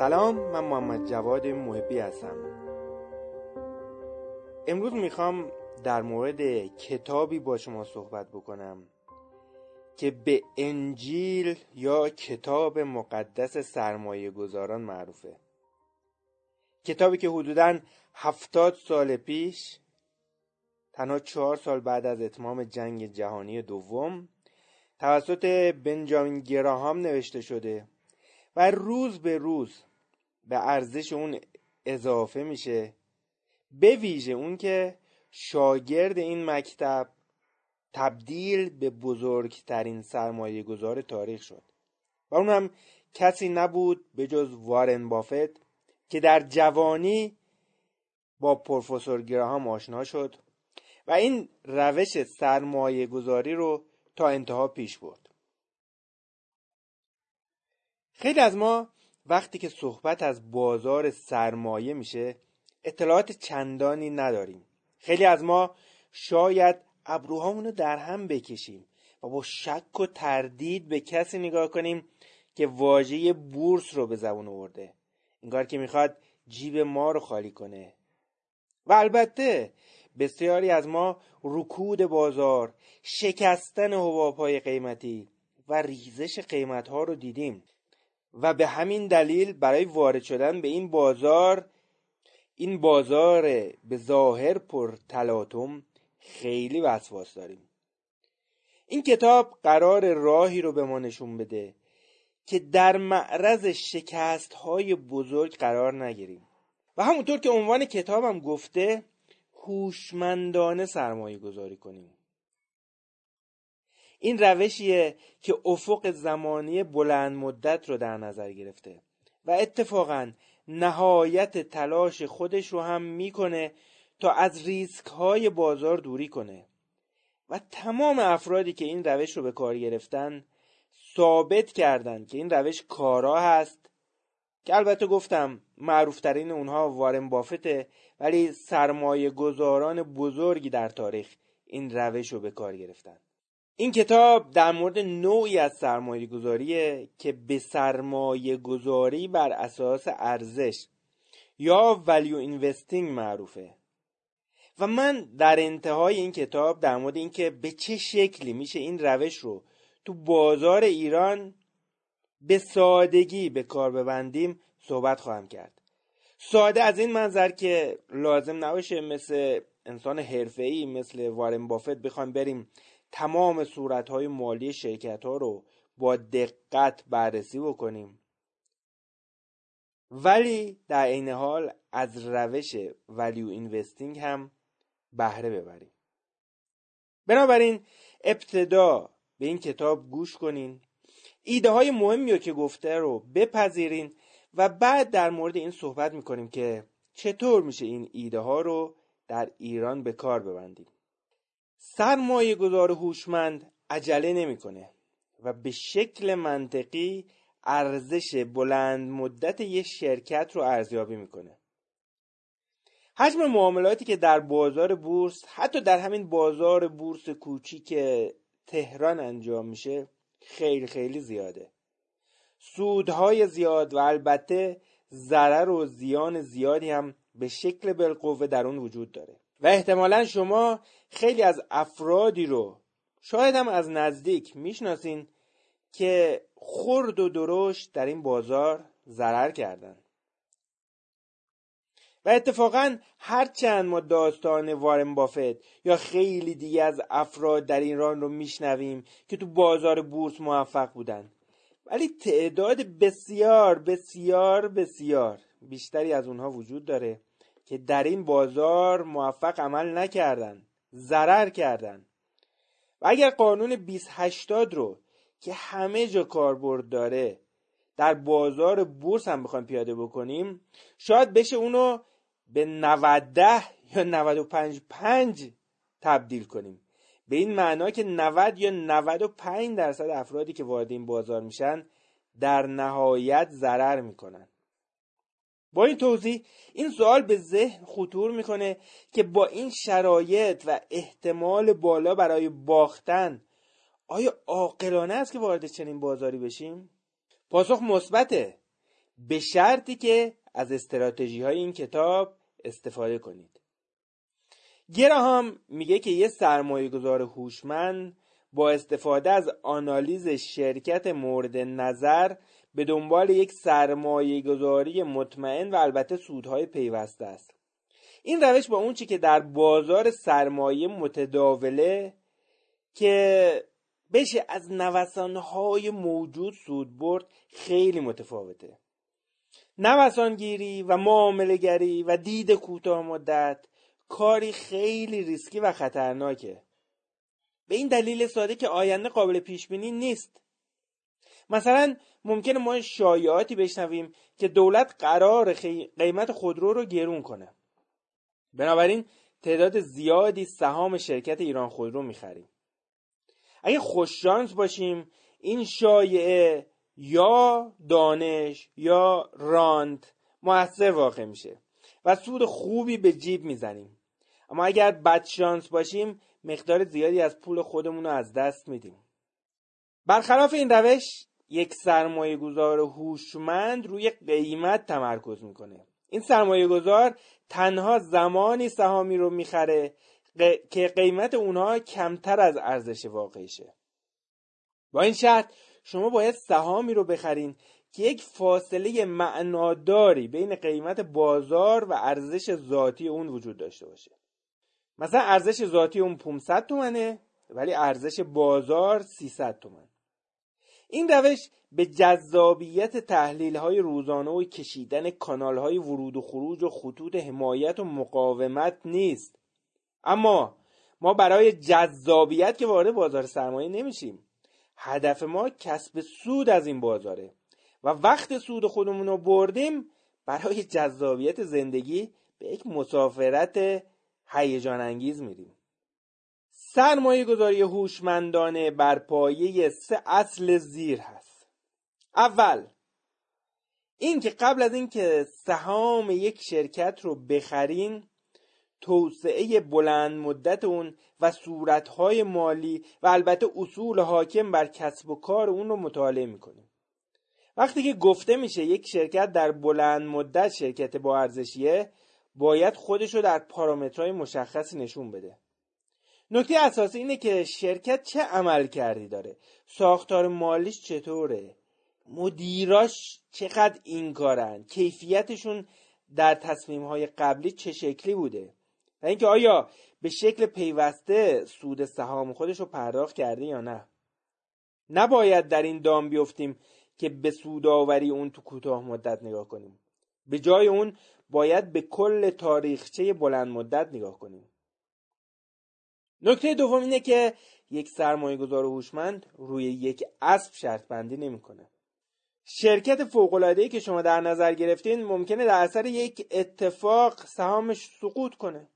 سلام من محمد جواد محبی هستم. امروز می‌خوام در مورد کتابی با شما صحبت بکنم که به انجیل یا کتاب مقدس سرمایه گذاران معروفه. کتابی که حدودا هفتاد سال پیش تنها چهار سال بعد از اتمام جنگ جهانی دوم توسط بنجامین گراهام نوشته شده و روز به روز به ارزش اون اضافه میشه. به ویژه اون که شاگرد این مکتب تبدیل به بزرگترین سرمایه گذار تاریخ شد. و اون هم کسی نبود به جز وارن بافت که در جوانی با پروفسور گراهام آشنا شد و این روش سرمایه گذاری رو تا انتها پیش برد. خیلی از ما وقتی که صحبت از بازار سرمایه میشه اطلاعات چندانی نداریم. خیلی از ما شاید ابروهامون رو در هم بکشیم و با شک و تردید به کسی نگاه کنیم که واژه بورس رو به زبون آورده. انگار که می‌خواد جیب ما رو خالی کنه. و البته بسیاری از ما رکود بازار شکستن حبابهای قیمتی و ریزش قیمت ها رو دیدیم. و به همین دلیل برای وارد شدن به این بازار این بازار به ظاهر پر تلاطم خیلی وسواس داریم. این کتاب قرار راهی رو به ما نشون بده که در معرض شکست های بزرگ قرار نگیریم. و همونطور که عنوان کتابم گفته هوشمندانه سرمایه گذاری کنیم. این روشیه که افق زمانی بلند مدت رو در نظر گرفته و اتفاقا نهایت تلاش خودش رو هم می‌کنه تا از ریسک های بازار دوری کنه. و تمام افرادی که این روش رو به کار گرفتن ثابت کردند که این روش کارا هست که البته گفتم معروفترین اونها وارن بافته ولی سرمایه گذاران بزرگی در تاریخ این روش رو به کار گرفتن. این کتاب در مورد نوعی از سرمایه گذاریه که به سرمایه گذاری بر اساس ارزش یا value investing معروفه. و من در انتهای این کتاب در مورد اینکه به چه شکلی میشه این روش رو تو بازار ایران به سادگی به کار ببندیم صحبت خواهم کرد. ساده از این منظر که لازم نباشه مثل انسان حرفه‌ای مثل وارن بافت بخوایم بریم تمام صورتهای مالی شرکت ها رو با دقت بررسی بکنیم. ولی در عین حال از روش ولیو اینوستینگ هم بهره ببریم. بنابراین ابتدا به این کتاب گوش کنین. ایده های مهمی رو که گفته رو بپذیرین و بعد در مورد این صحبت می‌کنیم که چطور میشه این ایده ها رو در ایران به کار ببندیم. سرمایه گذار هوشمند عجله نمی‌کنه و به شکل منطقی ارزش بلند مدت یه شرکت رو ارزیابی می‌کنه. حجم معاملاتی که در بازار بورس حتی در همین بازار بورس کوچیک تهران انجام میشه خیلی خیلی زیاده. سودهای زیاد و البته ضرر و زیان زیادی هم به شکل بالقوه در اون وجود داره. و احتمالا شما خیلی از افرادی رو شاید هم از نزدیک می‌شناسین که خرد و درشت در این بازار ضرر کردن. و اتفاقا هرچند ما داستان وارن بافت یا خیلی دیگه از افراد در ایران رو میشنویم که تو بازار بورس موفق بودن. ولی تعداد بسیار بسیار بسیار بیشتری از اونها وجود داره. که در این بازار موفق عمل نکردن ضرر کردن. و اگر قانون 2080 رو که همه جا کاربرد داره در بازار بورس هم بخوایم پیاده بکنیم شاید بشه اونو به 90 یا 95 5 تبدیل کنیم. به این معنا که 90 یا 95 درصد افرادی که وارد این بازار میشن در نهایت ضرر می‌کنن. با این توضیح این سوال به ذهن خطور می‌کنه که با این شرایط و احتمال بالا برای باختن آیا عاقلانه است که وارد چنین بازاری بشیم؟ پاسخ مثبته. به شرطی که از استراتژی های این کتاب استفاده کنید. گراهام میگه که یه سرمایه گذار هوشمند با استفاده از آنالیز شرکت مورد نظر به دنبال یک سرمایه گذاری مطمئن و البته سودهای پیوسته است. این روش با اون چی که در بازار سرمایه متداوله که بشه از نوسانهای موجود سود برد خیلی متفاوته. نوسانگیری و معاملهگری و دید کوتاه مدت کاری خیلی ریسکی و خطرناکه. به این دلیل ساده که آینده قابل پیش بینی نیست. مثلا ممکنه ما شایعاتی بشنویم که دولت قرار قیمت خودرو رو گرون کنه. بنابراین تعداد زیادی سهام شرکت ایران خودرو می‌خریم. اگه خوششانس باشیم این شایعه یا دانش یا راند موثر واقع میشه و سود خوبی به جیب می‌زنیم. اما اگر بدشانس باشیم مقدار زیادی از پول خودمون رو از دست میدیم. برخلاف این روش یک سرمایه گذار هوشمند روی قیمت تمرکز می‌کنه. این سرمایه گذار تنها زمانی سهامی رو می‌خره که قیمت اونها کمتر از ارزش واقعیشه با این شرط شما باید سهامی رو بخرین که یک فاصله معناداری بین قیمت بازار و ارزش ذاتی اون وجود داشته باشه. مثلا ارزش ذاتی اون 500 تومنه ولی ارزش بازار 300 تومن. این روش به جذابیت تحلیل های روزانه و کشیدن کانال های ورود و خروج و خطوط حمایت و مقاومت نیست. اما ما برای جذابیت که وارد بازار سرمایه نمیشیم هدف ما کسب سود از این بازاره و وقت سود خودمون رو بردیم برای جذابیت زندگی به یک مسافرت هیجان انگیز میریم. سرمایه گذاری هوشمندانه بر پایه سه اصل زیر هست. اول اینکه قبل از اینکه سهام یک شرکت رو بخرین توسعه بلند مدت اون و صورتهای مالی و البته اصول حاکم بر کسب و کار اون رو مطالعه می‌کنیم. وقتی که گفته میشه یک شرکت در بلند مدت شرکت با ارزشیه باید خودش رو در پارامترهای مشخصی نشون بده. نکته اساسی اینه که شرکت چه عمل کردی داره؟ ساختار مالیش چطوره؟ مدیراش چقدر این کارن؟ کیفیتشون در تصمیم های قبلی چه شکلی بوده؟ و اینکه آیا به شکل پیوسته سود سهام خودش رو پرداخت کرده یا نه؟ نباید در این دام بیفتیم که به سوداوری اون تو کوتاه مدت نگاه کنیم. به جای اون باید به کل تاریخچه بلند مدت نگاه کنیم. نکته دوم اینه که یک سرمایه گذار هوشمند روی یک اسب شرط بندی نمی‌کنه. شرکت فوق که شما در نظر گرفتین ممکنه در اثر یک اتفاق سهامش سقوط کنه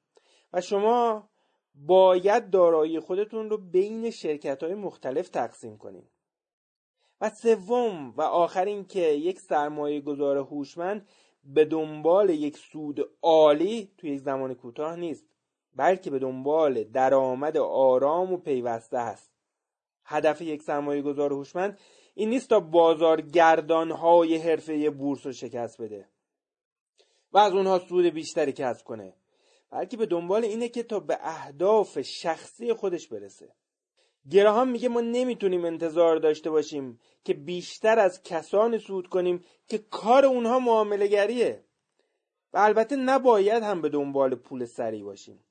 و شما باید دارایی خودتون رو بین شرکت های مختلف تقسیم کنید و سوم و آخر این که یک سرمایه گذار هوشمند به دنبال یک سود عالی توی یک زمان کوتاه نیست بلکه به دنبال درآمد آرام و پیوسته است. هدف یک سرمایه گذار هوشمند این نیست تا بازارگردان های حرفه بورس رو شکست بده و از اونها سود بیشتری کسب کنه بلکه به دنبال اینه که تا به اهداف شخصی خودش برسه. گراهام میگه ما نمی‌تونیم انتظار داشته باشیم که بیشتر از کسانی سود کنیم که کار اونها معامله گریه و البته نباید هم به دنبال پول سری باشیم.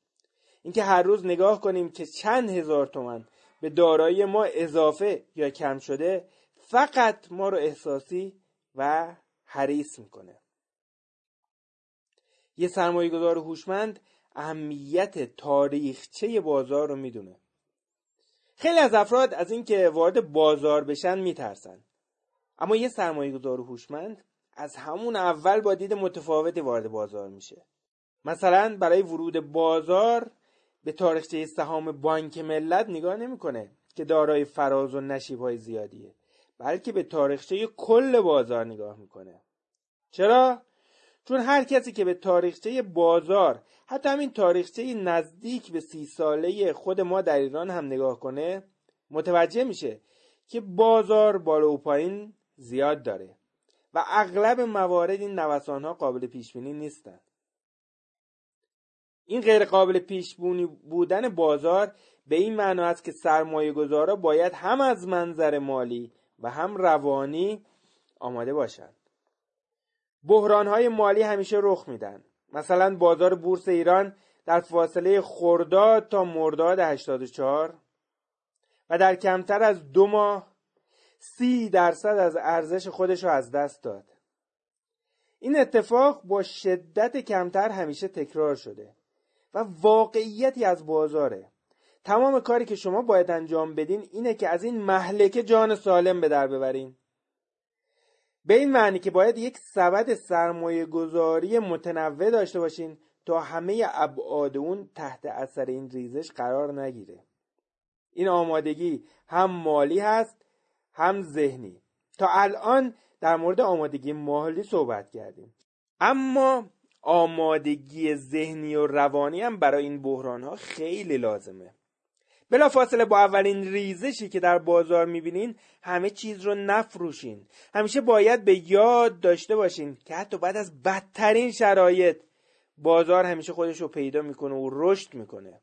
اینکه هر روز نگاه کنیم که چند هزار تومن به دارایی ما اضافه یا کم شده فقط ما رو احساسی و حریص می‌کنه. یه سرمایه گذار هوشمند اهمیت تاریخچه بازار رو می‌دونه. خیلی از افراد از اینکه وارد بازار بشن میترسن. اما یه سرمایه گذار هوشمند از همون اول با دید متفاوتی وارد بازار میشه. مثلا برای ورود بازار به تاریخچه سهام بانک ملت نگاه نمی‌کنه که دارای فراز و نشیب های زیادیه بلکه به تاریخچه کل بازار نگاه می‌کنه. چرا؟ چون هر کسی که به تاریخچه بازار حتی همین تاریخچه نزدیک به سی ساله خود ما در ایران هم نگاه کنه متوجه میشه که بازار بالا و پایین زیاد داره و اغلب موارد این نوسان ها قابل پیش بینی نیستند این غیر قابل پیش بودن بازار به این معنا است که سرمایه گذارا باید هم از منظر مالی و هم روانی آماده باشند. بحران مالی همیشه رخ میدن. مثلا بازار بورس ایران در فاصله خرداد تا مرداد 84 و در کمتر از دو ماه سی درصد از ارزش خودش رو از دست داد. این اتفاق با شدت کمتر همیشه تکرار شده. و واقعیتی از بازاره. تمام کاری که شما باید انجام بدین اینه که از این محلکه جان سالم به در ببرین. به این معنی که باید یک سبد سرمایه گذاری متنوع داشته باشین تا همه ابعاد اون تحت اثر این ریزش قرار نگیره. این آمادگی هم مالی هست هم ذهنی. تا الان در مورد آمادگی مالی صحبت کردیم. اما آمادگی ذهنی و روانی هم برای این بحران ها خیلی لازمه. بلا فاصله با اولین ریزشی که در بازار می‌بینین همه چیز رو نفروشین. همیشه باید به یاد داشته باشین که حتی بعد از بدترین شرایط بازار همیشه خودش رو پیدا می‌کنه و رشد می‌کنه.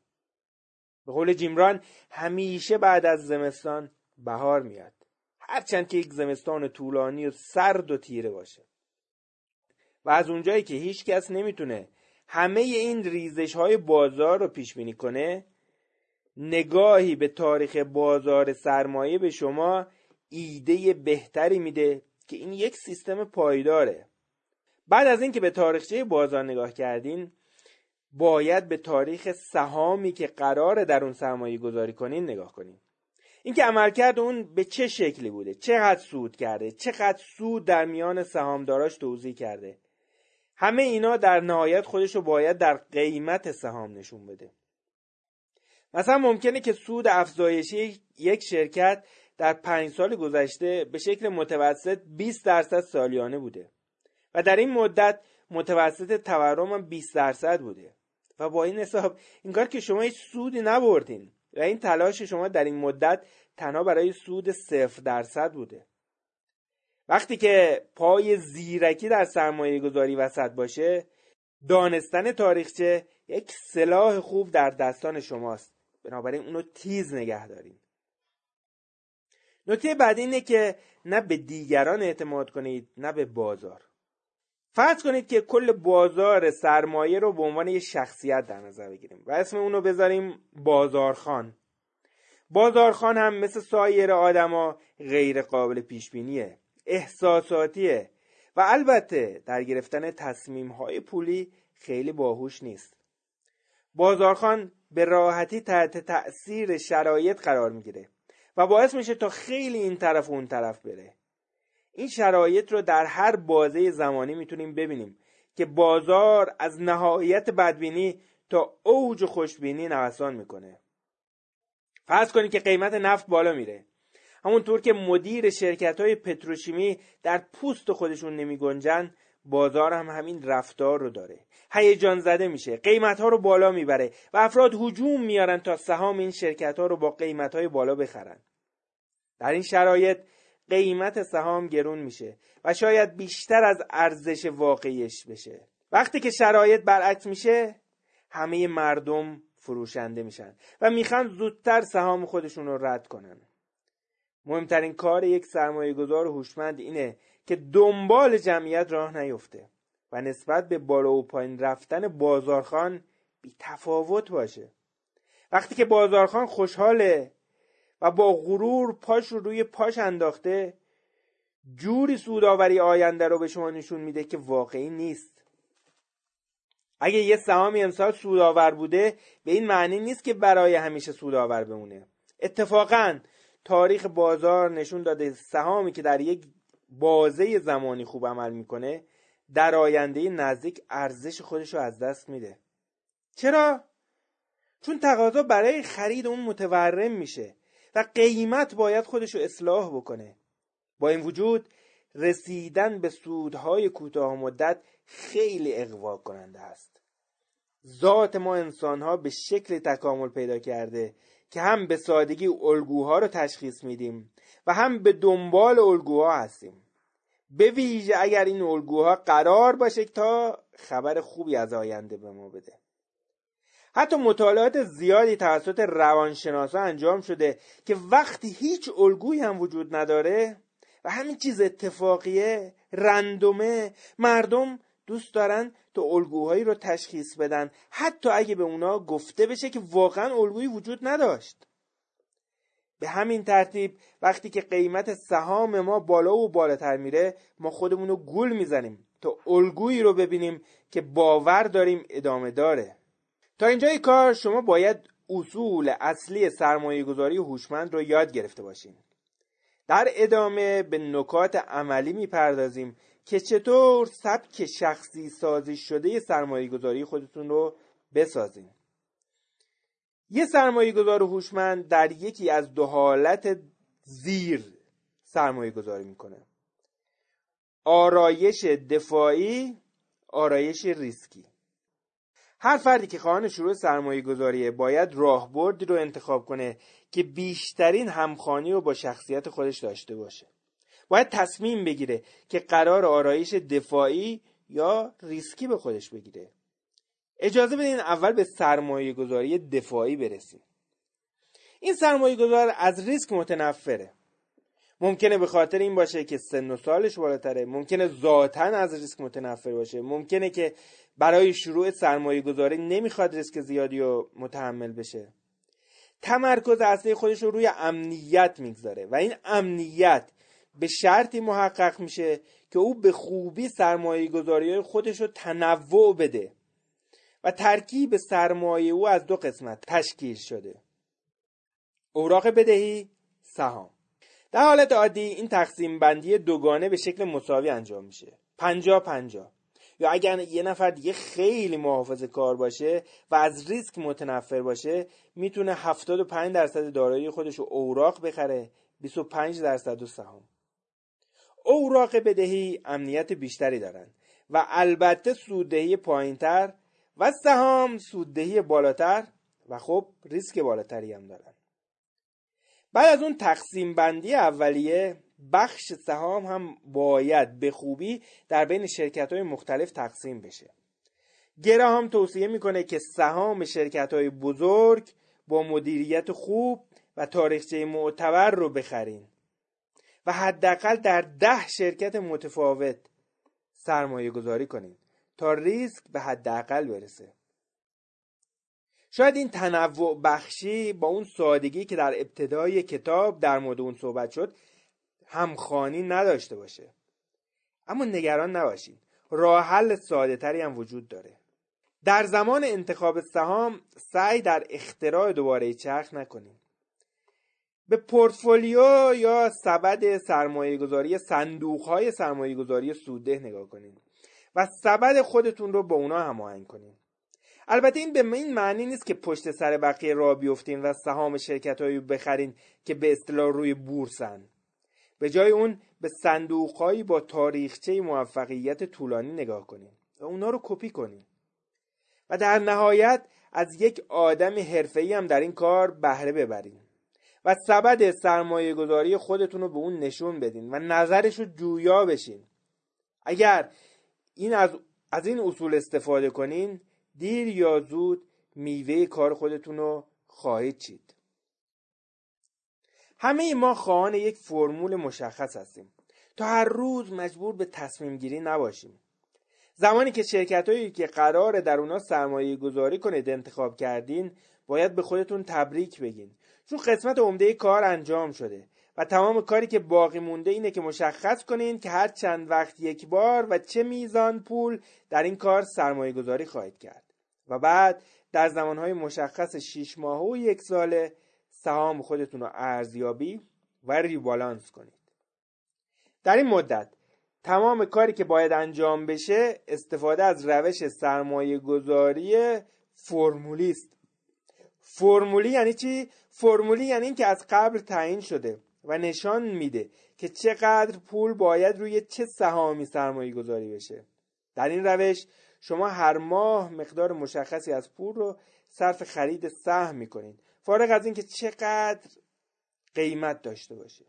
به قول جیمران همیشه بعد از زمستان بهار میاد. هرچند که یک زمستان طولانی و سرد و تیره باشه. و از اونجایی که هیچ کس نمی‌تونه همه این ریزش های بازار رو پیش بینی کنه نگاهی به تاریخ بازار سرمایه به شما ایده بهتری میده که این یک سیستم پایداره. بعد از اینکه به تاریخچه بازار نگاه کردین باید به تاریخ سهامی که قرار در اون سرمایه گذاری کنین نگاه کنین. اینکه عملکرد اون به چه شکلی بوده؟ چقدر سود کرده؟ چقدر سود در میان سهامداراش توضیح کرده؟ همه اینا در نهایت خودش رو باید در قیمت سهام نشون بده. مثلا ممکنه که سود افزایشی یک شرکت در پنج سال گذشته به شکل متوسط 20 درصد سالیانه بوده و در این مدت متوسط تورم 20 درصد بوده. و با این حساب این کار که شما هیچ سودی نبردین و این تلاش شما در این مدت تنها برای سود صفر درصد بوده. وقتی که پای زیرکی در سرمایه گذاری وسط باشه دانستن تاریخچه یک سلاح خوب در دستان شماست. بنابراین اونو تیز نگه داریم نکته بعد اینه که نه به دیگران اعتماد کنید نه به بازار. فرض کنید که کل بازار سرمایه رو به عنوان یه شخصیت در نظر بگیریم و اسم اونو بذاریم بازارخان. بازارخان هم مثل سایر آدما غیر قابل پیش بینیه احساساتیه. و البته در گرفتن تصمیم های پولی خیلی باهوش نیست. بازارخان به راحتی تحت تأثیر شرایط قرار می‌گیره و باعث میشه تا خیلی این طرف و اون طرف بره. این شرایط رو در هر بازه زمانی می‌تونیم ببینیم که بازار از نهایت بدبینی تا اوج خوشبینی نوسان می‌کنه. فرض کنید که قیمت نفت بالا میره. همونطور که مدیر شرکت های پتروشیمی در پوست خودشون نمی گنجن بازار هم همین رفتار رو داره. هیجان زده میشه قیمت ها رو بالا می‌بره و افراد هجوم میارن تا سهام این شرکت ها رو با قیمت های بالا بخرن. در این شرایط قیمت سهام گرون میشه و شاید بیشتر از ارزش واقعیش بشه. وقتی که شرایط برعکس میشه همه مردم فروشنده میشن و می‌خوان زودتر سهام خودشون رو رد کنن. مهمترین کار یک سرمایه گذار هوشمند اینه که دنبال جمعیت راه نیفته و نسبت به بالا و پایین رفتن بازارخان بی تفاوت باشه. وقتی که بازارخان خوشحاله و با غرور پاش رو روی پاش انداخته جوری سوداوری آینده رو به شما نشون میده که واقعی نیست. اگه یه سهامی امسال سودآور بوده به این معنی نیست که برای همیشه سودآور بمونه. اتفاقا تاریخ بازار نشون داده سهامی که در یک بازه زمانی خوب عمل می‌کنه در آینده نزدیک ارزش خودش رو از دست میده. چرا؟ چون تقاضا برای خرید اون متورم میشه و قیمت باید خودش رو اصلاح بکنه. با این وجود رسیدن به سودهای کوتاه مدت خیلی اقوا کننده است. ذات ما انسانها به شکل تکامل پیدا کرده که هم به سادگی الگوها رو تشخیص میدیم و هم به دنبال الگوها هستیم. به ویژه اگر این الگوها قرار باشه تا خبر خوبی از آینده به ما بده. حتی مطالعات زیادی توسط روانشناسا انجام شده که وقتی هیچ الگویی هم وجود نداره و همین چیز اتفاقیه رندومه مردم دوست دارن تا الگوهایی رو تشخیص بدن حتی اگه به اونا گفته بشه که واقعا الگویی وجود نداشت. به همین ترتیب وقتی که قیمت سهام ما بالا و بالاتر میره ما خودمون رو گول می‌زنیم تا الگویی رو ببینیم که باور داریم ادامه داره. تا اینجای کار شما باید اصول اصلی سرمایه گذاری هوشمند رو یاد گرفته باشین. در ادامه به نکات عملی می‌پردازیم که چطور سبک شخصی سازی شده سرمایه گذاری خودتون رو بسازین. یه سرمایه گذار هوشمند در یکی از دو حالت زیر سرمایه گذاری می‌کنه. آرایش دفاعی آرایش ریسکی. هر فردی که خواهان شروع سرمایه گذاریه باید راهبردی رو انتخاب کنه که بیشترین همخوانی رو با شخصیت خودش داشته باشه. باید تصمیم بگیره که قرار آرایش دفاعی یا ریسکی به خودش بگیره. اجازه بدین اول به سرمایه گذاری دفاعی برسیم. این سرمایه گذار از ریسک متنفره. ممکنه به خاطر این باشه که سن و سالش بالاتره. ممکنه ذاتا از ریسک متنفر باشه. ممکنه که برای شروع سرمایه گذاری نمی‌خواد ریسک زیادی رو متحمل بشه. تمرکز اصلی خودش رو روی امنیت می‌گذاره و این امنیت به شرطی محقق میشه که او به خوبی سرمایه گذاری خودش رو تنوع بده و ترکیب سرمایه او از دو قسمت تشکیل شده. اوراق بدهی سهام. در حالت عادی این تقسیم بندی دوگانه به شکل مساوی انجام میشه. پنجا پنجا. یا اگر یه نفر دیگه خیلی محافظ کار باشه و از ریسک متنفر باشه می‌تونه 75 درصد دارایی خودش رو اوراق بخره 25 درصد و سهام. اوراق بدهی امنیت بیشتری دارن و البته سوددهی پایینتر و سهام سوددهی بالاتر و خب ریسک بالاتری هم دارن بعد از اون تقسیم بندی اولیه بخش سهام هم باید به خوبی در بین شرکت های مختلف تقسیم بشه. هم توصیه می‌کنه که سهام شرکت های بزرگ با مدیریت خوب و تاریخچه معتبر رو بخرین. و حداقل در ده شرکت متفاوت سرمایه گذاری کنین تا ریسک به حداقل برسه. شاید این تنوع بخشی با اون سادگی که در ابتدای کتاب در مورد اون صحبت شد همخانی نداشته باشه. اما نگران نباشید راه حل ساده تری هم وجود داره. در زمان انتخاب سهام سعی در اختراع دوباره چرخ نکنیم به پورتفولیو یا سبد سرمایه گذاری صندوق های سرمایه گذاری سودده نگاه کنید و سبد خودتون رو با اونا هماهنگ کنید البته این به این معنی نیست که پشت سر بقیه را بیفتین و سهام شرکت هایی بخرین که به اصطلاح روی بورسن. به جای اون به صندوق هایی با تاریخچه موفقیت طولانی نگاه کنین و اونا رو کپی کنین. و در نهایت از یک آدم حرفه‌ای هم در این کار بهره ببرین. و سبد سرمایه گذاری خودتون رو به اون نشون بدین و نظرش رو جویا بشین. اگر این از, از این اصول استفاده کنین دیر یا زود میوه کار خودتون رو خواهید چید. همه ما خواهان یک فرمول مشخص هستیم. تا هر روز مجبور به تصمیم گیری نباشیم. زمانی که شرکت هایی که قرار در اونا سرمایه گذاری کنید انتخاب کردین باید به خودتون تبریک بگین. چون قسمت عمده کار انجام شده و تمام کاری که باقی مونده اینه که مشخص کنین که هر چند وقت یک بار و چه میزان پول در این کار سرمایه گذاری خواهید کرد. و بعد در زمانهای مشخص 6 ماه و یک ساله سهام خودتون رو ارزیابی و ریبالانس کنید. در این مدت تمام کاری که باید انجام بشه استفاده از روش سرمایه گذاری فرمولی است فرمولی یعنی چی؟ فرمولی یعنی این که از قبل تعیین شده و نشان میده که چقدر پول باید روی چه سهامی سرمایه گذاری بشه. در این روش شما هر ماه مقدار مشخصی از پول رو صرف خرید سهم می‌کنید فارغ از اینکه چقدر قیمت داشته باشه.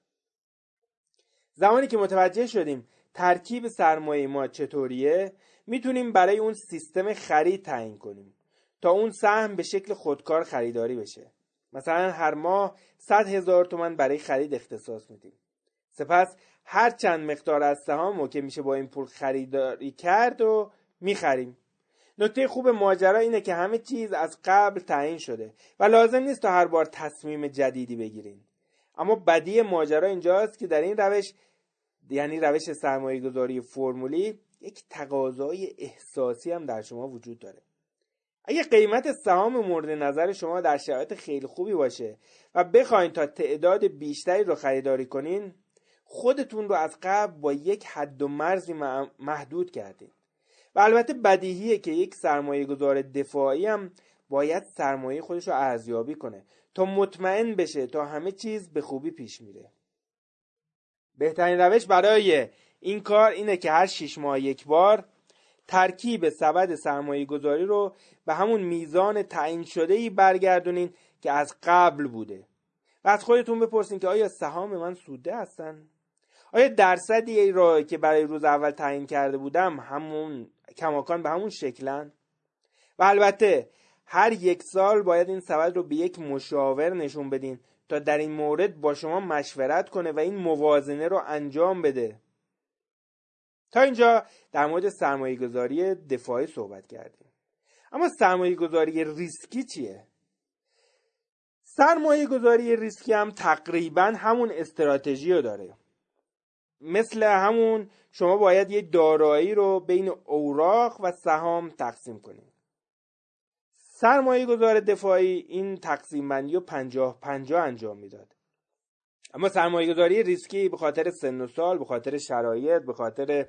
زمانی که متوجه شدیم ترکیب سرمایه ما چطوریه می‌تونیم برای اون سیستم خرید تعیین کنیم. تا اون سهم به شکل خودکار خریداری بشه. مثلا هر ماه 100 هزار تومن برای خرید اختصاص میدیم. سپس هر چند مقدار از سهام که میشه با این پول خریداری کرد و می‌خریم. نکته خوب ماجرا اینه که همه چیز از قبل تعیین شده و لازم نیست تا هر بار تصمیم جدیدی بگیرین. اما بدی ماجرا اینجاست که در این روش یعنی روش سرمایه گذاری فرمولی یک تقاضای احساسی هم در شما وجود داره. اگه قیمت سهام مورد نظر شما در شرایط خیلی خوبی باشه و بخواین تا تعداد بیشتری رو خریداری کنین خودتون رو از قبل با یک حد و مرزی محدود کردین. و البته بدیهیه که یک سرمایه گذار دفاعی هم باید سرمایه خودش رو ارزیابی کنه تا مطمئن بشه تا همه چیز به خوبی پیش میره. بهترین روش برای این کار اینه که هر شیش ماه یک بار ترکیب سبد سرمایه گذاری رو به همون میزان تعیین شده ای برگردونین که از قبل بوده و از خودتون بپرسین که آیا سهام من سوده هستن؟ آیا درصدی را که برای روز اول تعیین کرده بودم همون کماکان به همون شکلن؟ و البته هر یک سال باید این سبد رو به یک مشاور نشون بدین تا در این مورد با شما مشورت کنه و این موازنه رو انجام بده تا اینجا در مورد سرمایه گذاری دفاعی صحبت کردیم. اما سرمایه گذاری ریسکی چیه؟ سرمایه گذاری ریسکی هم تقریبا همون استراتژی رو داره. مثل همون شما باید یه دارایی رو بین اوراق و سهام تقسیم کنید سرمایه گذار دفاعی این تقسیم بندی رو پنجاه پنجاه انجام می‌داد. اما سرمایه گذاری ریسکی به خاطر سن و سال به خاطر شرایط به خاطر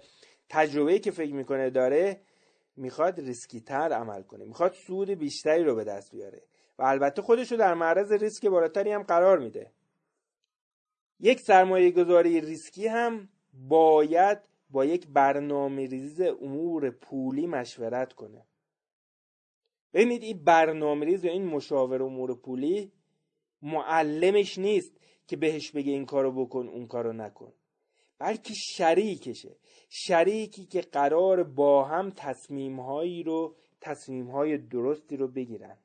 تجربه‌ای که فکر می‌کنه داره می‌خواد ریسکی تر عمل کنه. می‌خواد سود بیشتری رو به دست بیاره. و البته خودش رو در معرض ریسک بالاتری هم قرار میده. یک سرمایه گذاری ریسکی هم باید با یک برنامه ریز امور پولی مشورت کنه. ببینید این برنامه ریز یا این مشاور امور پولی معلمش نیست. که بهش بگه این کارو بکن اون کارو نکن. بلکه شریکشه. شریکی که قرار با هم تصمیمهایی رو تصمیمهای درستی رو بگیرن.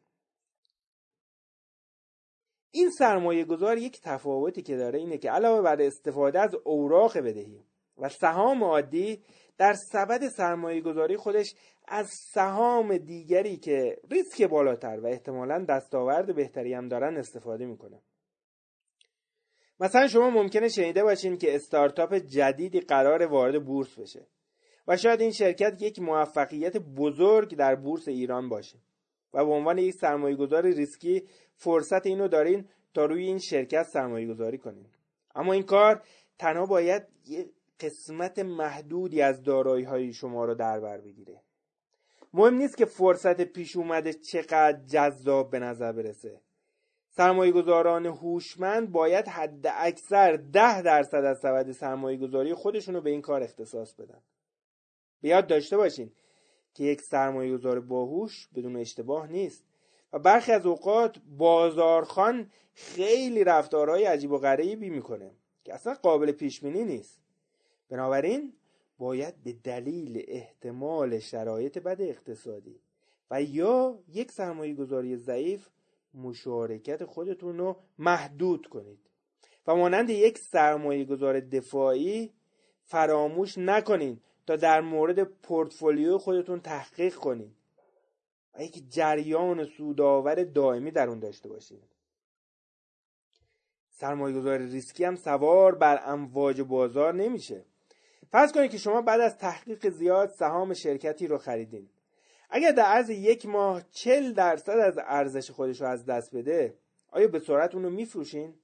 این سرمایه گذار یک تفاوتی که داره اینه که علاوه بر استفاده از اوراق بدهی و سهام عادی در سبد سرمایه گذاری خودش از سهام دیگری که ریسک بالاتر و احتمالا دستاورد بهتری هم دارن استفاده می‌کنه. مثلا شما ممکنه شنیده باشین که استارتاپ جدیدی قرار وارد بورس بشه و شاید این شرکت یک موفقیت بزرگ در بورس ایران باشه و به عنوان یک سرمایه گذار ریسکی فرصت اینو دارین تا روی این شرکت سرمایه گذاری کنین. اما این کار تنها باید یه قسمت محدودی از دارایی های شما رو در بر بگیره. مهم نیست که فرصت پیش اومده چقدر جذاب به نظر برسه. سرمایه گذاران هوشمند باید حد اکثر ده درصد از سبد سرمایه گذاری خودشون رو به این کار اختصاص بدن. بیاد داشته باشین که یک سرمایه گذار باهوش بدون اشتباه نیست و برخی از اوقات بازارخان خیلی رفتارهای عجیب و غریبی می‌کنه که اصلا قابل پیش بینی نیست. بنابراین باید به دلیل احتمال شرایط بد اقتصادی و یا یک سرمایه گذاری ضعیف مشارکت خودتون رو محدود کنید. و مانند یک سرمایه گذار دفاعی فراموش نکنید تا در مورد پورتفولیو خودتون تحقیق کنید و یک جریان سودآور دائمی در اون داشته باشید سرمایه گذار ریسکی هم سوار بر امواج بازار نمیشه. فرض کنید که شما بعد از تحقیق زیاد سهام شرکتی رو خریدین. اگر در عرض یک ماه چل درصد از ارزش خودش رو از دست بده آیا به سرعت اون رو میفروشین؟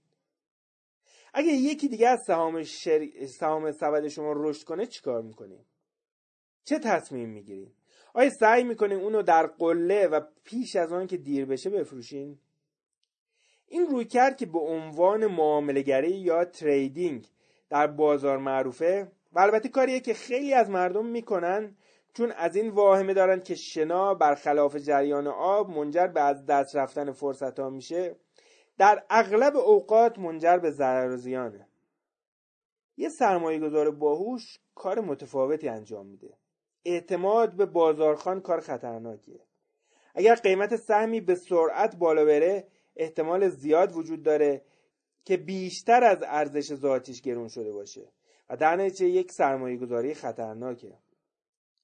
اگر یکی دیگه از سهام, شر... سهام سبد شما رشد کنه چیکار می‌کنین؟ چه تصمیم می‌گیرین؟ آیا سعی می‌کنین اونو در قله و پیش از آن که دیر بشه بفروشین؟ این روی کرد که به عنوان معاملگری یا تریدینگ در بازار معروفه و البته کاریه که خیلی از مردم می‌کنن چون از این واهمه دارن که شنا برخلاف جریان آب منجر به از دست رفتن فرصت ها میشه در اغلب اوقات منجر به ضرر و زیانه. یه سرمایه گذار باهوش کار متفاوتی انجام میده. اعتماد به بازارخان کار خطرناکیه. اگر قیمت سهمی به سرعت بالا بره احتمال زیاد وجود داره که بیشتر از ارزش ذاتیش گرون شده باشه. و در نتیجه یک سرمایه گذاری خطرناکه.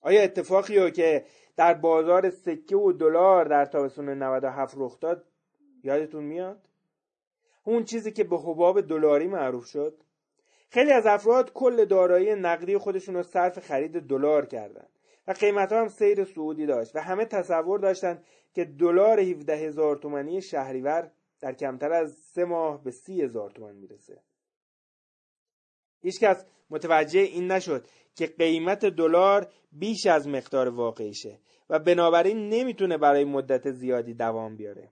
آیا اتفاقی رو که در بازار سکه و دلار در تابستون 97 رخ داد یادتون میاد؟ اون چیزی که به حباب دلاری معروف شد. خیلی از افراد کل دارایی نقدی خودشون رو صرف خرید دلار کردن و قیمت هم سیر سعودی داشت و همه تصور داشتن که دلار 17 هزار تومانی شهریور در کمتر از سه ماه به سی هزار تومن می‌رسه. هیچکس متوجه این نشد که قیمت دلار بیش از مقدار واقعیشه و بنابراین نمی‌تونه برای مدت زیادی دوام بیاره.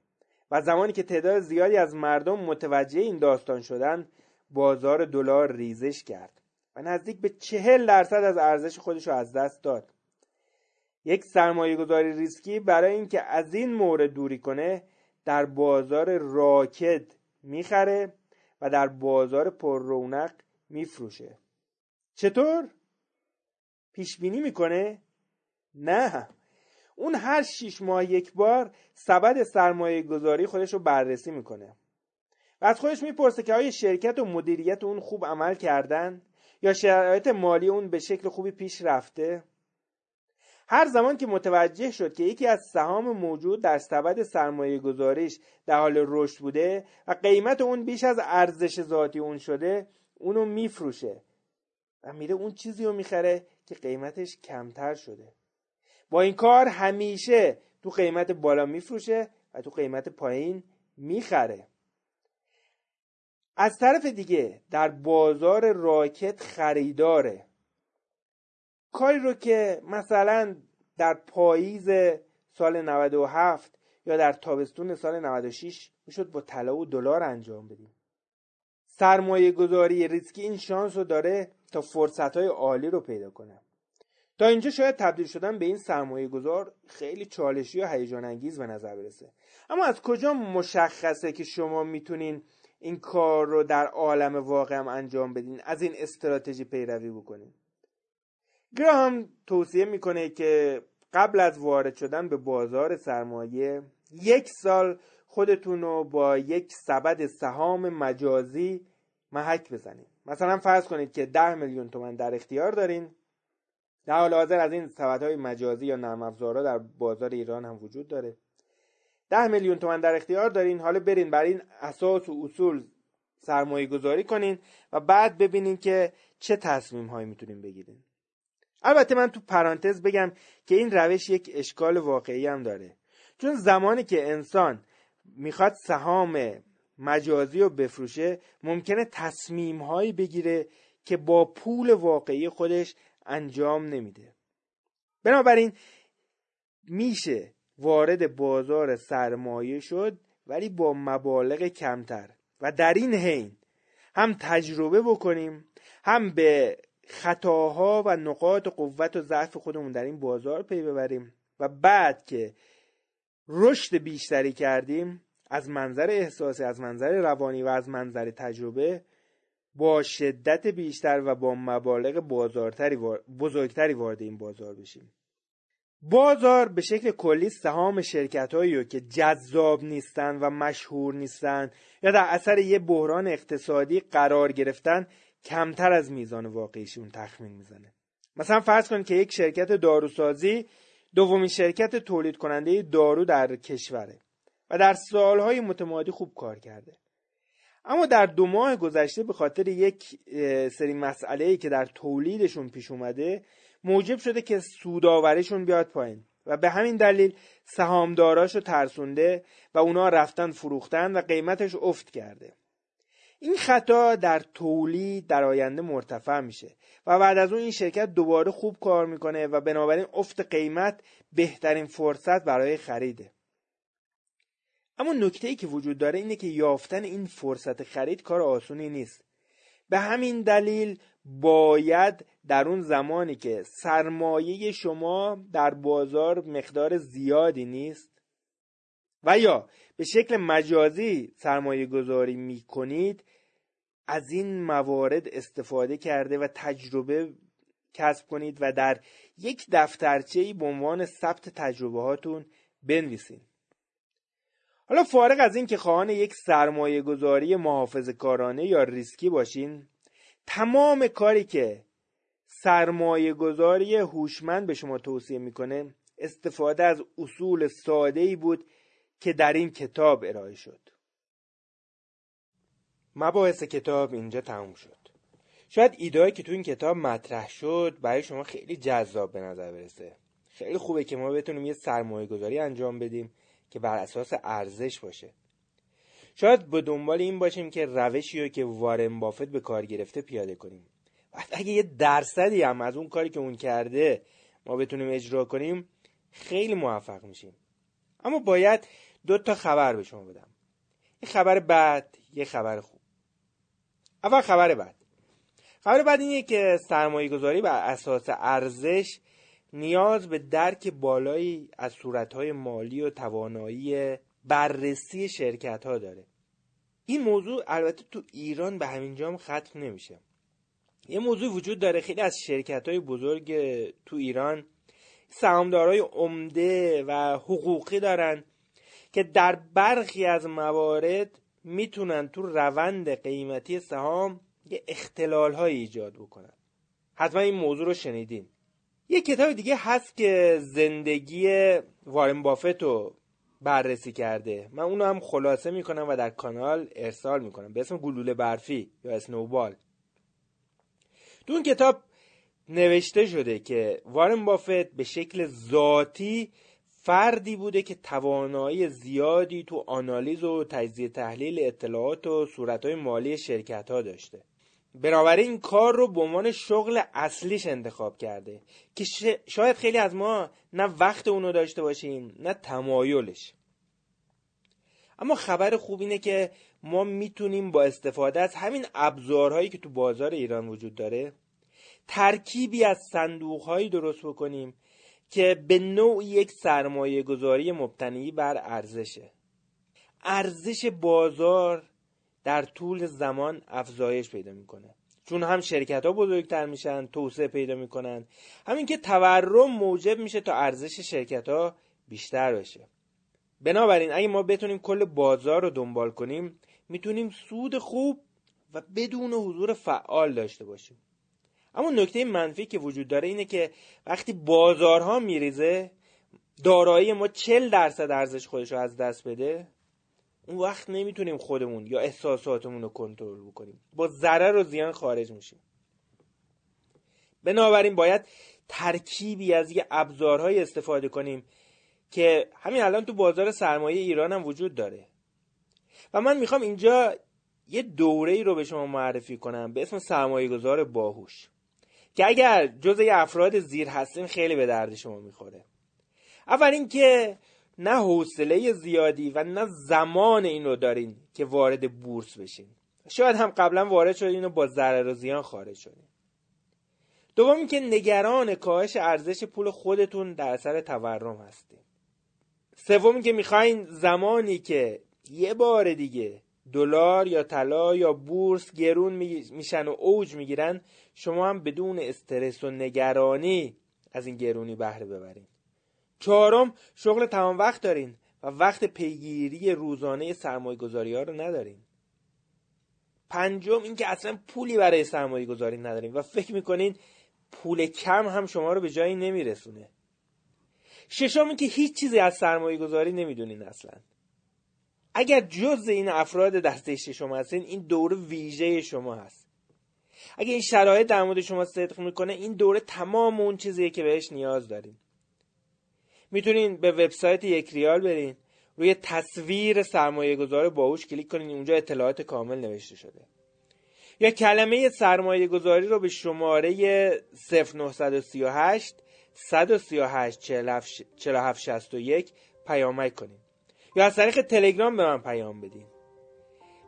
و زمانی که تعداد زیادی از مردم متوجه این داستان شدن بازار دلار ریزش کرد و نزدیک به چهل درصد از ارزش خودش رو از دست داد. یک سرمایه گذاری ریسکی برای اینکه از این مورد دوری کنه در بازار راکد می‌خره و در بازار پر رونق میفروشه. چطور؟ پیش بینی می‌کنه؟ نه. اون هر شیش ماه یک بار سبد سرمایه گذاری خودش رو بررسی می‌کنه. و از خودش می‌پرسه که آیا شرکت و مدیریت اون خوب عمل کردن؟ یا شرایط مالی اون به شکل خوبی پیش رفته؟ هر زمان که متوجه شد که یکی از سهام موجود در سبد سرمایه گذاریش در حال رشد بوده و قیمت اون بیش از ارزش ذاتی اون شده اونو میفروشه و میره اون چیزی رو می‌خره که قیمتش کمتر شده. با این کار همیشه تو قیمت بالا میفروشه و تو قیمت پایین می‌خره. از طرف دیگه در بازار راکت خریداره. کاری رو که مثلا در پاییز سال 97 یا در تابستون سال 96 می‌شد با طلا و دلار انجام بدیم. سرمایه گذاری ریسکی این شانس رو داره تا فرصت های عالی رو پیدا کنه. تا اینجا شاید تبدیل شدن به این سرمایه گذار خیلی چالشی و هیجان انگیز به نظر برسه. اما از کجا مشخصه که شما می‌تونین این کار رو در عالم واقع هم انجام بدین؟ از این استراتژی پیروی بکنین. گراهام توصیه می‌کنه که قبل از وارد شدن به بازار سرمایه یک سال خودتون رو با یک سبد سهام مجازی محک بزنید مثلا فرض کنید که ده میلیون تومن در اختیار دارین. در حال حاضر از این سبدهای مجازی یا نرم در بازار ایران هم وجود داره. ده میلیون تومن در اختیار دارین. حالا برین بر این اساس و اصول سرمایه گذاری کنین و بعد ببینین که چه تصمیم هایی می‌تونین بگیرین. البته من تو پرانتز بگم که این روش یک اشکال واقعی هم داره. چون زمانی که انسان می‌خواد سهام مجازی رو بفروشه ممکنه تصمیم هایی بگیره که با پول واقعی خودش انجام نمیده. بنابراین میشه وارد بازار سرمایه شد ولی با مبالغ کمتر. و در این حین هم تجربه بکنیم هم به خطاها و نقاط قوت و ضعف خودمون در این بازار پی ببریم. و بعد که رشد بیشتری کردیم از منظر احساسی از منظر روانی و از منظر تجربه با شدت بیشتر و با مبالغ بازارتری بزرگتری وارد این بازار بشیم. بازار به شکل کلی سهام شرکت هایی که جذاب نیستن و مشهور نیستن یا در اثر یه بحران اقتصادی قرار گرفتن کمتر از میزان واقعیشون تخمین می‌زنه. مثلا فرض کنید که یک شرکت داروسازی دومین شرکت تولید کننده دارو در کشوره و در سالهای متمادی خوب کار کرده. اما در دو ماه گذشته به خاطر یک سری مسئله که در تولیدشون پیش اومده موجب شده که سوداوریشون بیاد پایین و به همین دلیل سهامداراشو ترسونده و اونا رفتن فروختن و قیمتش افت کرده. این خطا در تولید در آینده مرتفع میشه و بعد از اون این شرکت دوباره خوب کار می‌کنه و بنابراین افت قیمت بهترین فرصت برای خریده. اما نکته ای که وجود داره اینه که یافتن این فرصت خرید کار آسونی نیست. به همین دلیل باید در اون زمانی که سرمایه شما در بازار مقدار زیادی نیست و یا به شکل مجازی سرمایه گذاری می کنید از این موارد استفاده کرده و تجربه کسب کنید و در یک دفترچه به عنوان ثبت تجربه هاتون بنویسید. حالا فارغ از این که خواهان یک سرمایه گذاری محافظ کارانه یا ریسکی باشین تمام کاری که سرمایه گذاری هوشمند به شما توصیه می‌کنه استفاده از اصول ساده ای بود که در این کتاب ارائه شد. مباحث کتاب اینجا تموم شد. شاید ایدهایی که تو این کتاب مطرح شد برای شما خیلی جذاب به نظر برسه. خیلی خوبه که ما بتونیم یه سرمایه گذاری انجام بدیم که بر اساس ارزش باشه. شاید به دنبال این باشیم که روشی رو که وارن بافت به کار گرفته پیاده کنیم. وقتی اگه یه درصدی هم از اون کاری که اون کرده ما بتونیم اجرا کنیم خیلی موفق میشیم. اما باید دو تا خبر به شما بدم. یه خبر بد یه خبر خوب. اول خبر بد. خبر بد اینه که سرمایه گذاری بر اساس ارزش نیاز به درک بالایی از صورتهای مالی و توانایی بررسی شرکت ها داره. این موضوع البته تو ایران به همین جام ختم نمیشه. یه موضوع وجود داره خیلی از شرکت های بزرگ تو ایران سهامدارای عمده و حقوقی دارن. که در برخی از موارد می‌تونن تو روند قیمتی سهام یه اختلال های ایجاد بکنن. حتما این موضوع رو شنیدین. یه کتاب دیگه هست که زندگی وارن بافت رو بررسی کرده. من اونو هم خلاصه می‌کنم و در کانال ارسال می‌کنم. به اسم گلوله برفی یا اسنوبال. تو اون کتاب نوشته شده که وارن بافت به شکل ذاتی فردی بوده که توانایی زیادی تو آنالیز و تجزیه تحلیل اطلاعات و صورتهای مالی شرکت ها داشته. بنابراین این کار رو به عنوان شغل اصلیش انتخاب کرده که شاید خیلی از ما نه وقت اونو داشته باشیم نه تمایلش. اما خبر خوب اینه که ما می‌تونیم با استفاده از همین ابزارهایی که تو بازار ایران وجود داره ترکیبی از صندوقهایی درست بکنیم که به نوع یک سرمایه گذاری مبتنی بر ارزشه. ارزش بازار در طول زمان افزایش پیدا می‌کنه. چون هم شرکت ها بزرگتر میشن توسعه پیدا می‌کنن. همین که تورم موجب میشه تا ارزش شرکت ها بیشتر بشه. بنابراین اگه ما بتونیم کل بازار رو دنبال کنیم می‌تونیم سود خوب و بدون حضور فعال داشته باشیم. اما نکته منفی که وجود داره اینه که وقتی بازارها میریزه دارایی ما 40 درصد ارزش خودش رو از دست بده اون وقت نمی‌تونیم خودمون یا احساساتمون رو کنترل بکنیم. با ضرر و زیان خارج میشیم. بنابراین باید ترکیبی از یه ابزارهای استفاده کنیم که همین الان تو بازار سرمایه ایران هم وجود داره. و من می‌خوام اینجا یه دوره ای رو به شما معرفی کنم به اسم سرمایه گذار باهوش. که اگر جزء افراد زیر هستین خیلی به درد شما می‌خوره. اول اینکه نه حوصله زیادی و نه زمان این رو دارین که وارد بورس بشین. شاید هم قبلا وارد شدین و با ضرر و زیان خارج شدین. دوم که نگران کاهش ارزش پول خودتون در اثر تورم هستین. سوم که می‌خواین زمانی که یه بار دیگه دلار یا طلا یا بورس گرون میشن و اوج می‌گیرن. شما هم بدون استرس و نگرانی از این گرونی بهره ببرین. چهارم شغل تمام وقت دارین و وقت پیگیری روزانه سرمایه گذاری ها رو ندارین. پنجم اینکه اصلا پولی برای سرمایه گذاری ندارین و فکر می‌کنین پول کم هم شما رو به جایی نمیرسونه. ششم اینکه هیچ چیزی از سرمایه گذاری نمی‌دونین اصلا. اگر جز این افراد دسته شما هستین این دوره ویژه شما هست. اگر این شرایط در مورد شما صدق می‌کنه این دوره تمام اون چیزیه که بهش نیاز دارین. می‌تونین به وبسایت یک ریال برین روی تصویر سرمایه گذار باهوش کلیک کنین اونجا اطلاعات کامل نوشته شده. یا کلمه سرمایه گذاری رو به شماره 0938 138 4761 پیامک کنین. یا از طریق تلگرام به من پیام بدین.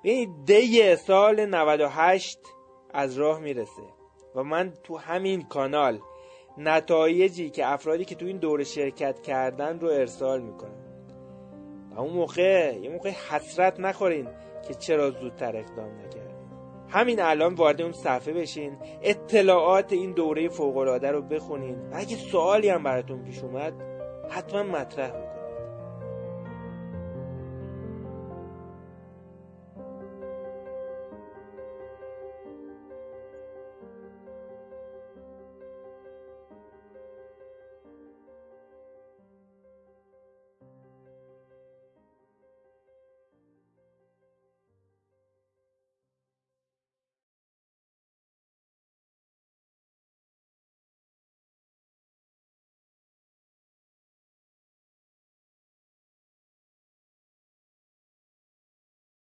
ببینید دی سال 98 از راه می‌رسه. و من تو همین کانال نتایجی که افرادی که تو این دوره شرکت کردن رو ارسال می‌کنم. و اون موقع یه موقع حسرت نخورین که چرا زودتر اقدام نکردین. همین الان وارد اون صفحه بشین اطلاعات این دوره فوقالعاده رو بخونین. و اگه سوالی هم براتون پیش اومد حتما مطرح بکنین